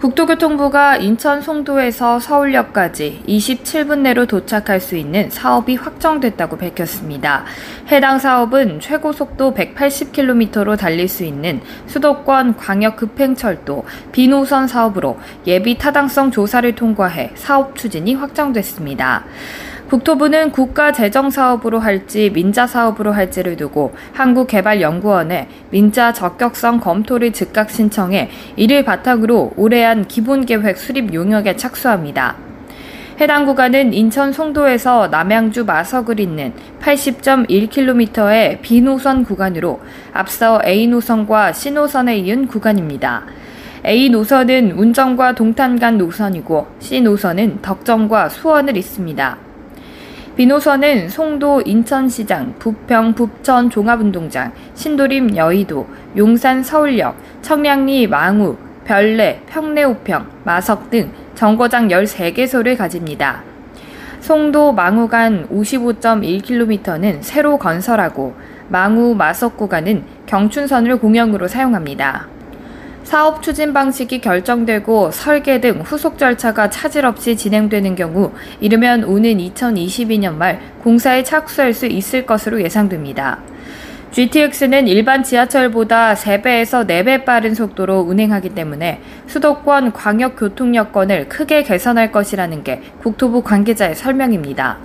국토교통부가 인천 송도에서 서울역까지 27분 내로 도착할 수 있는 사업이 확정됐다고 밝혔습니다. 해당 사업은 최고 속도 180km로 달릴 수 있는 수도권 광역 급행철도 비노선 사업으로 예비 타당성 조사를 통과해 사업 추진이 확정됐습니다. 국토부는 국가 재정 사업으로 할지 민자 사업으로 할지를 두고 한국개발연구원에 민자 적격성 검토를 즉각 신청해 이를 바탕으로 올해 안 기본계획 수립 용역에 착수합니다. 해당 구간은 인천 송도에서 남양주 마석을 잇는 80.1km의 B노선 구간으로 앞서 A노선과 C노선에 이은 구간입니다. A 노선은 운정과 동탄 간 노선이고 C 노선은 덕정과 수원을 잇습니다. 비노선은 송도 인천시장, 부평 부천 종합운동장, 신도림 여의도, 용산 서울역, 청량리 망우, 별내, 평내 우평, 마석 등 정거장 13개소를 가집니다. 송도 망우 간 55.1km는 새로 건설하고 망우 마석 구간은 경춘선을 공영으로 사용합니다. 사업 추진 방식이 결정되고 설계 등 후속 절차가 차질 없이 진행되는 경우 이르면 오는 2022년 말 공사에 착수할 수 있을 것으로 예상됩니다. GTX는 일반 지하철보다 3배에서 4배 빠른 속도로 운행하기 때문에 수도권 광역교통 여건을 크게 개선할 것이라는 게 국토부 관계자의 설명입니다.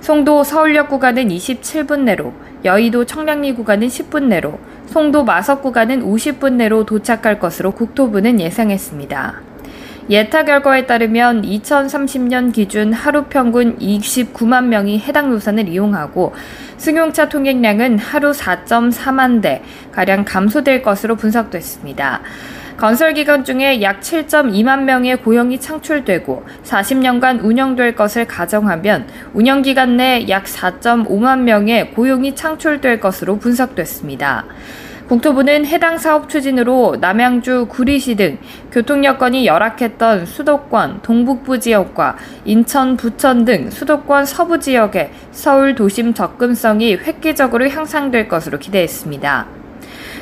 송도 서울역 구간은 27분 내로, 여의도 청량리 구간은 10분 내로, 송도 마석 구간은 50분 내로 도착할 것으로 국토부는 예상했습니다. 예타 결과에 따르면 2030년 기준 하루 평균 29만 명이 해당 노선을 이용하고 승용차 통행량은 하루 4.4만 대 가량 감소될 것으로 분석됐습니다. 건설 기간 중에 약 7.2만 명의 고용이 창출되고 40년간 운영될 것을 가정하면 운영 기간 내 약 4.5만 명의 고용이 창출될 것으로 분석됐습니다. 국토부는 해당 사업 추진으로 남양주, 구리시 등 교통 여건이 열악했던 수도권 동북부 지역과 인천, 부천 등 수도권 서부 지역의 서울 도심 접근성이 획기적으로 향상될 것으로 기대했습니다.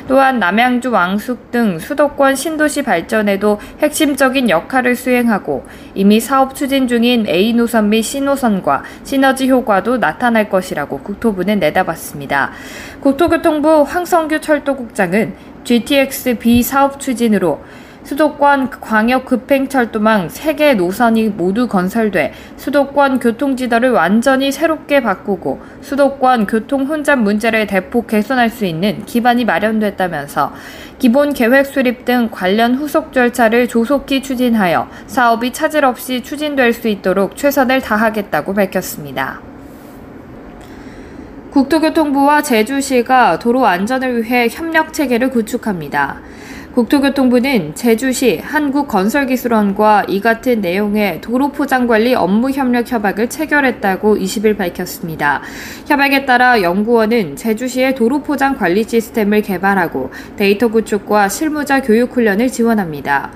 또한 남양주 왕숙 등 수도권 신도시 발전에도 핵심적인 역할을 수행하고 이미 사업 추진 중인 A 노선 및 C 노선과 시너지 효과도 나타날 것이라고 국토부는 내다봤습니다. 국토교통부 황성규 철도국장은 GTX B 사업 추진으로 수도권 광역 급행철도망 3개 노선이 모두 건설돼 수도권 교통지도를 완전히 새롭게 바꾸고 수도권 교통 혼잡 문제를 대폭 개선할 수 있는 기반이 마련됐다면서 기본 계획 수립 등 관련 후속 절차를 조속히 추진하여 사업이 차질 없이 추진될 수 있도록 최선을 다하겠다고 밝혔습니다. 국토교통부와 제주시가 도로 안전을 위해 협력 체계를 구축합니다. 국토교통부는 제주시 한국건설기술원과 이 같은 내용의 도로 포장 관리 업무 협력 협약을 체결했다고 20일 밝혔습니다. 협약에 따라 연구원은 제주시의 도로 포장 관리 시스템을 개발하고 데이터 구축과 실무자 교육 훈련을 지원합니다.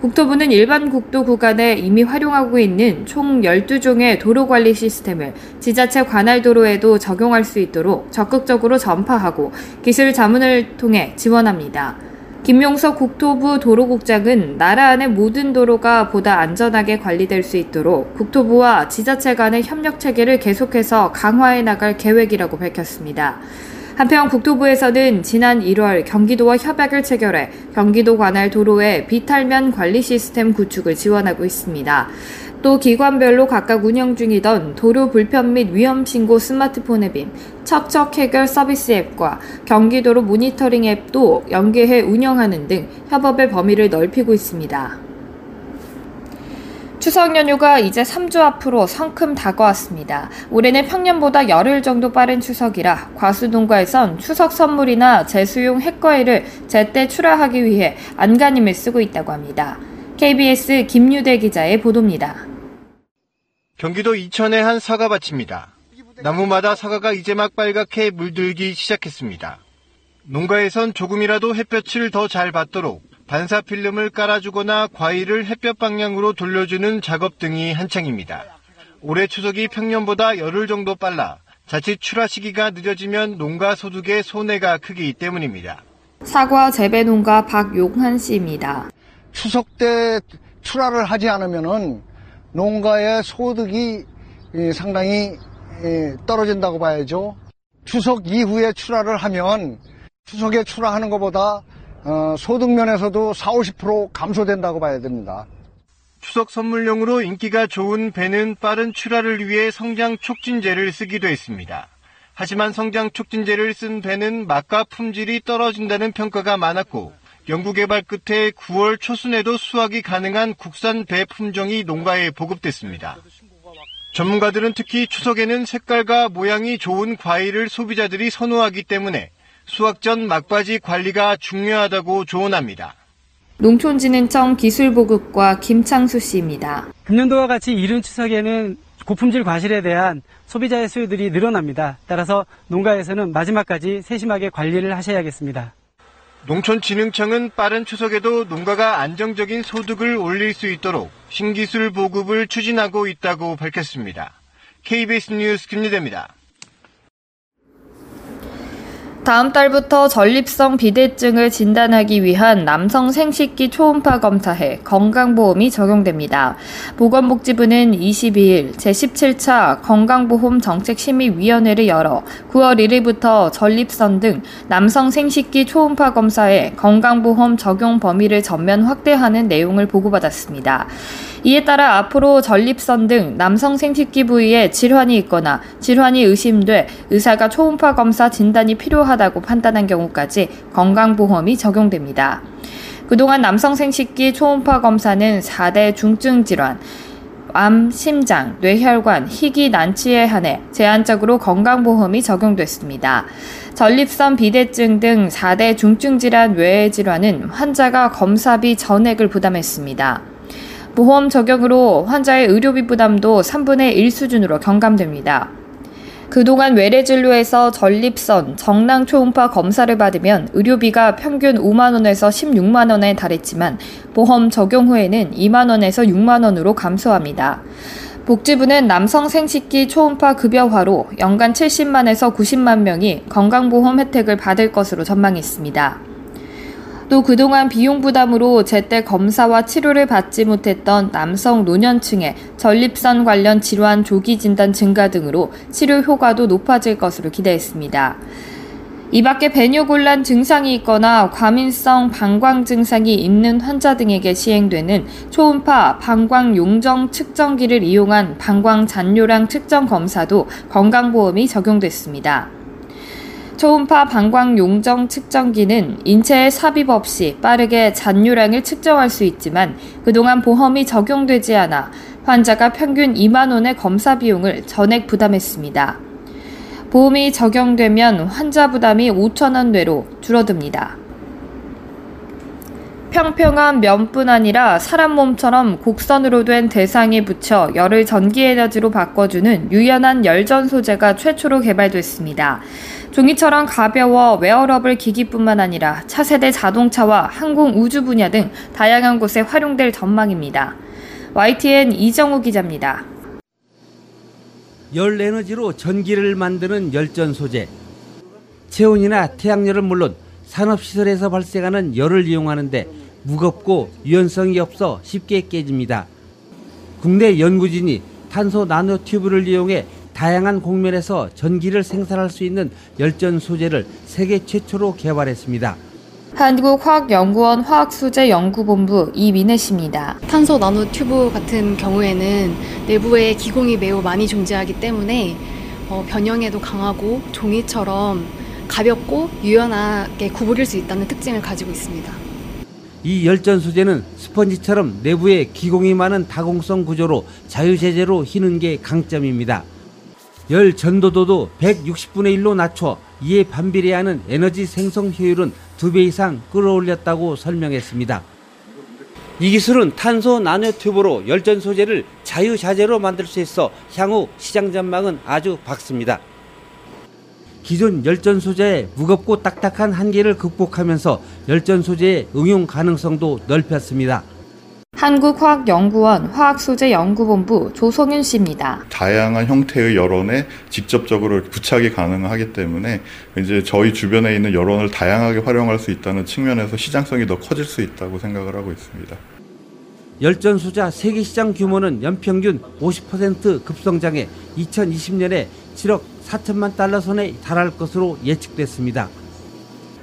국토부는 일반 국도 구간에 이미 활용하고 있는 총 12종의 도로 관리 시스템을 지자체 관할 도로에도 적용할 수 있도록 적극적으로 전파하고 기술 자문을 통해 지원합니다. 김용석 국토부 도로국장은 나라 안의 모든 도로가 보다 안전하게 관리될 수 있도록 국토부와 지자체 간의 협력 체계를 계속해서 강화해 나갈 계획이라고 밝혔습니다. 한편 국토부에서는 지난 1월 경기도와 협약을 체결해 경기도 관할 도로의 비탈면 관리 시스템 구축을 지원하고 있습니다. 또 기관별로 각각 운영 중이던 도로 불편 및 위험 신고 스마트폰 앱인 척척 해결 서비스 앱과 경기도로 모니터링 앱도 연계해 운영하는 등 협업의 범위를 넓히고 있습니다. 추석 연휴가 이제 3주 앞으로 성큼 다가왔습니다. 올해는 평년보다 열흘 정도 빠른 추석이라 과수농가에선 추석 선물이나 재수용 핵과일을 제때 출하하기 위해 안간힘을 쓰고 있다고 합니다. KBS 김유대 기자의 보도입니다. 경기도 이천의 한 사과밭입니다. 나무마다 사과가 이제 막 빨갛게 물들기 시작했습니다. 농가에선 조금이라도 햇볕을 더 잘 받도록 반사 필름을 깔아주거나 과일을 햇볕 방향으로 돌려주는 작업 등이 한창입니다. 올해 추석이 평년보다 열흘 정도 빨라 자칫 출하 시기가 늦어지면 농가 소득에 손해가 크기 때문입니다. 사과 재배 농가 박용한 씨입니다. 추석 때 출하를 하지 않으면은 농가의 소득이 예, 상당히 예, 떨어진다고 봐야죠. 추석 이후에 출하를 하면 추석에 출하하는 것보다 어, 소득 면에서도 4, 50% 감소된다고 봐야 됩니다. 추석 선물용으로 인기가 좋은 배는 빠른 출하를 위해 성장 촉진제를 쓰기도 했습니다. 하지만 성장 촉진제를 쓴 배는 맛과 품질이 떨어진다는 평가가 많았고 연구개발 끝에 9월 초순에도 수확이 가능한 국산 배 품종이 농가에 보급됐습니다. 전문가들은 특히 추석에는 색깔과 모양이 좋은 과일을 소비자들이 선호하기 때문에 수확 전 막바지 관리가 중요하다고 조언합니다. 농촌진흥청 기술보급과 김창수 씨입니다. 금년도와 같이 이른 추석에는 고품질 과실에 대한 소비자의 수요들이 늘어납니다. 따라서 농가에서는 마지막까지 세심하게 관리를 하셔야겠습니다. 농촌진흥청은 빠른 추석에도 농가가 안정적인 소득을 올릴 수 있도록 신기술 보급을 추진하고 있다고 밝혔습니다. KBS 뉴스 김유대입니다. 다음 달부터 전립성 비대증을 진단하기 위한 남성 생식기 초음파 검사에 건강보험이 적용됩니다. 보건복지부는 22일 제17차 건강보험 정책심의위원회를 열어 9월 1일부터 전립선 등 남성 생식기 초음파 검사에 건강보험 적용 범위를 전면 확대하는 내용을 보고받았습니다. 이에 따라 앞으로 전립선 등 남성 생식기 부위에 질환이 있거나 질환이 의심돼 의사가 초음파 검사 진단이 필요 하다고 판단한 경우까지 건강보험이 적용됩니다. 그동안 남성 생식기 초음파 검사는 4대 중증 질환, 암, 심장, 뇌혈관, 희귀 난치에 한해 제한적으로 건강보험이 적용됐습니다. 전립선 비대증 등 4대 중증 질환 외의 질환은 환자가 검사비 전액을 부담했습니다. 보험 적용으로 환자의 의료비 부담도 3분의 1 수준으로 경감됩니다. 그동안 외래진료에서 전립선, 정낭 초음파 검사를 받으면 의료비가 평균 5만원에서 16만원에 달했지만 보험 적용 후에는 2만원에서 6만원으로 감소합니다. 복지부는 남성 생식기 초음파 급여화로 연간 70만에서 90만 명이 건강보험 혜택을 받을 것으로 전망했습니다. 또 그동안 비용 부담으로 제때 검사와 치료를 받지 못했던 남성 노년층의 전립선 관련 질환 조기 진단 증가 등으로 치료 효과도 높아질 것으로 기대했습니다. 이 밖에 배뇨곤란 증상이 있거나 과민성 방광 증상이 있는 환자 등에게 시행되는 초음파 방광 용정 측정기를 이용한 방광 잔뇨량 측정 검사도 건강보험이 적용됐습니다. 초음파 방광 용정 측정기는 인체에 삽입 없이 빠르게 잔유량을 측정할 수 있지만 그동안 보험이 적용되지 않아 환자가 평균 2만 원의 검사 비용을 전액 부담했습니다. 보험이 적용되면 환자 부담이 5천 원 내로 줄어듭니다. 평평한 면뿐 아니라 사람 몸처럼 곡선으로 된 대상에 붙여 열을 전기 에너지로 바꿔주는 유연한 열전 소재가 최초로 개발됐습니다. 종이처럼 가벼워 웨어러블 기기뿐만 아니라 차세대 자동차와 항공 우주 분야 등 다양한 곳에 활용될 전망입니다. YTN 이정우 기자입니다. 열 에너지로 전기를 만드는 열전 소재. 체온이나 태양열은 물론 산업시설에서 발생하는 열을 이용하는데 무겁고 유연성이 없어 쉽게 깨집니다. 국내 연구진이 탄소 나노 튜브를 이용해 다양한 곡면에서 전기를 생산할 수 있는 열전 소재를 세계 최초로 개발했습니다. 한국화학연구원 화학소재연구본부 이민혜 씨입니다. 탄소 나노 튜브 같은 경우에는 내부에 기공이 매우 많이 존재하기 때문에 어, 변형에도 강하고 종이처럼 가볍고 유연하게 구부릴 수 있다는 특징을 가지고 있습니다. 이 열전 소재는 스펀지처럼 내부에 기공이 많은 다공성 구조로 자유제재로 휘는 게 강점입니다. 열 전도도도 160분의 1로 낮춰 이에 반비례하는 에너지 생성 효율은 두배 이상 끌어올렸다고 설명했습니다. 이 기술은 탄소 나노 튜브로 열전 소재를 자유자재로 만들 수 있어 향후 시장 전망은 아주 밝습니다. 기존 열전 소재의 무겁고 딱딱한 한계를 극복하면서 열전 소재의 응용 가능성도 넓혔습니다. 한국화학연구원 화학소재연구본부 조성윤 씨입니다. 다양한 형태의 열원에 직접적으로 부착이 가능하기 때문에 이제 저희 주변에 있는 열원을 다양하게 활용할 수 있다는 측면에서 시장성이 더 커질 수 있다고 생각을 하고 있습니다. 열전 소자 세계 시장 규모는 연평균 50% 급성장해 2020년에 7억 4천만 달러 선에 달할 것으로 예측됐습니다.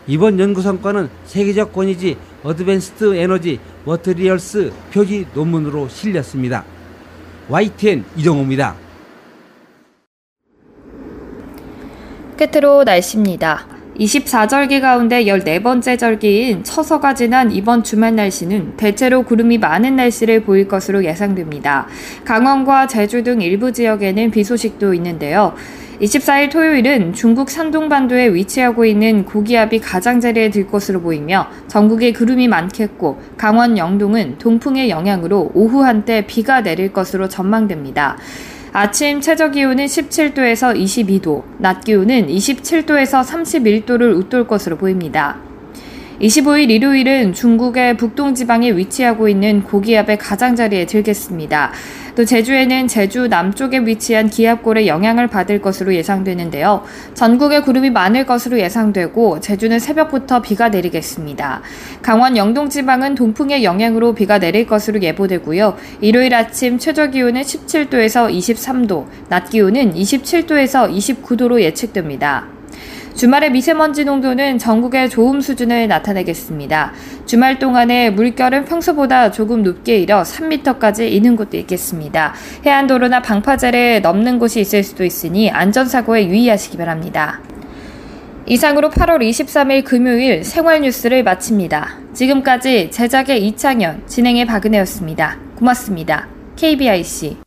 이번 연구 성과는 세계적 권위지 Advanced Energy Materials 표지 논문으로 실렸습니다. YTN 이정호입니다. 끝으로 날씨입니다. 24절기 가운데 14번째 절기인 처서가 지난 이번 주말 날씨는 대체로 구름이 많은 날씨를 보일 것으로 예상됩니다. 강원과 제주 등 일부 지역에는 비 소식도 있는데요. 24일 토요일은 중국 산동반도에 위치하고 있는 고기압이 가장자리에 들 것으로 보이며 전국에 구름이 많겠고 강원 영동은 동풍의 영향으로 오후 한때 비가 내릴 것으로 전망됩니다. 아침 최저 기온은 17도에서 22도, 낮 기온은 27도에서 31도를 웃돌 것으로 보입니다. 25일 일요일은 중국의 북동지방에 위치하고 있는 고기압의 가장자리에 들겠습니다. 또 제주에는 제주 남쪽에 위치한 기압골의 영향을 받을 것으로 예상되는데요. 전국에 구름이 많을 것으로 예상되고 제주는 새벽부터 비가 내리겠습니다. 강원 영동 지방은 동풍의 영향으로 비가 내릴 것으로 예보되고요. 일요일 아침 최저 기온은 17도에서 23도, 낮 기온은 27도에서 29도로 예측됩니다. 주말의 미세먼지 농도는 전국의 좋음 수준을 나타내겠습니다. 주말 동안에 물결은 평소보다 조금 높게 일어 3m까지 이는 곳도 있겠습니다. 해안도로나 방파제를 넘는 곳이 있을 수도 있으니 안전사고에 유의하시기 바랍니다. 이상으로 8월 23일 금요일 생활 뉴스를 마칩니다. 지금까지 제작의 이창현, 진행의 박은혜였습니다. 고맙습니다. KBIC